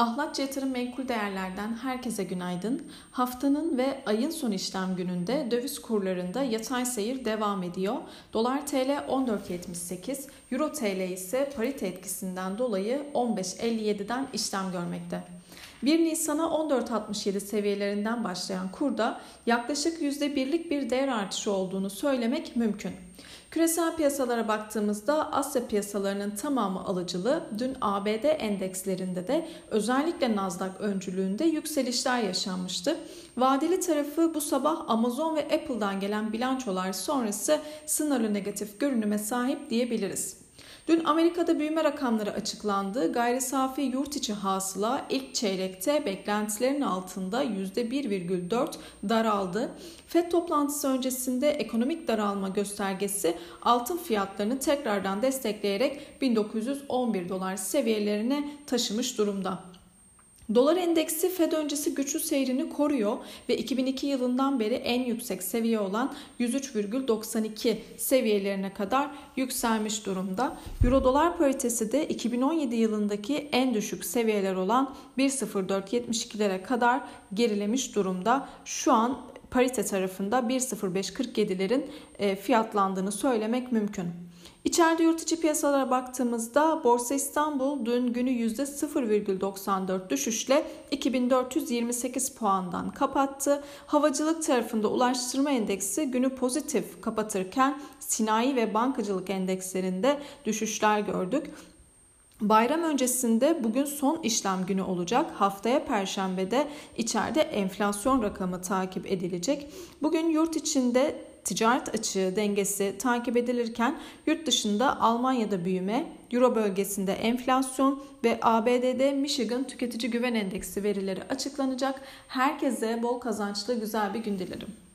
Ahlatçı Yatırım Menkul Değerler'den herkese günaydın. Haftanın ve ayın son işlem gününde döviz kurlarında yatay seyir devam ediyor. Dolar TL 14.78, Euro TL ise parite etkisinden dolayı 15.57'den işlem görmekte. 1 Nisan'a 14.67 seviyelerinden başlayan kurda yaklaşık %1'lik bir değer artışı olduğunu söylemek mümkün. Küresel piyasalara baktığımızda Asya piyasalarının tamamı alıcılı. Dün ABD endekslerinde de özellikle Nasdaq öncülüğünde yükselişler yaşanmıştı. Vadeli tarafı bu sabah Amazon ve Apple'dan gelen bilançolar sonrası sınırlı negatif görünüme sahip diyebiliriz. Dün Amerika'da büyüme rakamları açıklandı. Gayri safi yurt içi hasıla ilk çeyrekte beklentilerin altında %1,4 daraldı. FED toplantısı öncesinde ekonomik daralma göstergesi altın fiyatlarını tekrardan destekleyerek 1911 dolar seviyelerine taşımış durumda. Dolar endeksi Fed öncesi güçlü seyrini koruyor ve 2002 yılından beri en yüksek seviye olan 103,92 seviyelerine kadar yükselmiş durumda. Euro dolar paritesi de 2017 yılındaki en düşük seviyeler olan 1.0472'lere kadar gerilemiş durumda. Şu an parite tarafında 1.0547'lerin e, fiyatlandığını söylemek mümkün. İçeride yurt içi piyasalara baktığımızda Borsa İstanbul dün günü %0,94 düşüşle 2428 puandan kapattı. Havacılık tarafında ulaştırma endeksi günü pozitif kapatırken sinayi ve bankacılık endekslerinde düşüşler gördük. Bayram öncesinde bugün son işlem günü olacak. Haftaya perşembede içeride enflasyon rakamı takip edilecek. Bugün yurt içinde ticaret açığı dengesi takip edilirken yurt dışında Almanya'da büyüme, Euro bölgesinde enflasyon ve ABD'de Michigan Tüketici Güven Endeksi verileri açıklanacak. Herkese bol kazançlı güzel bir gün dilerim.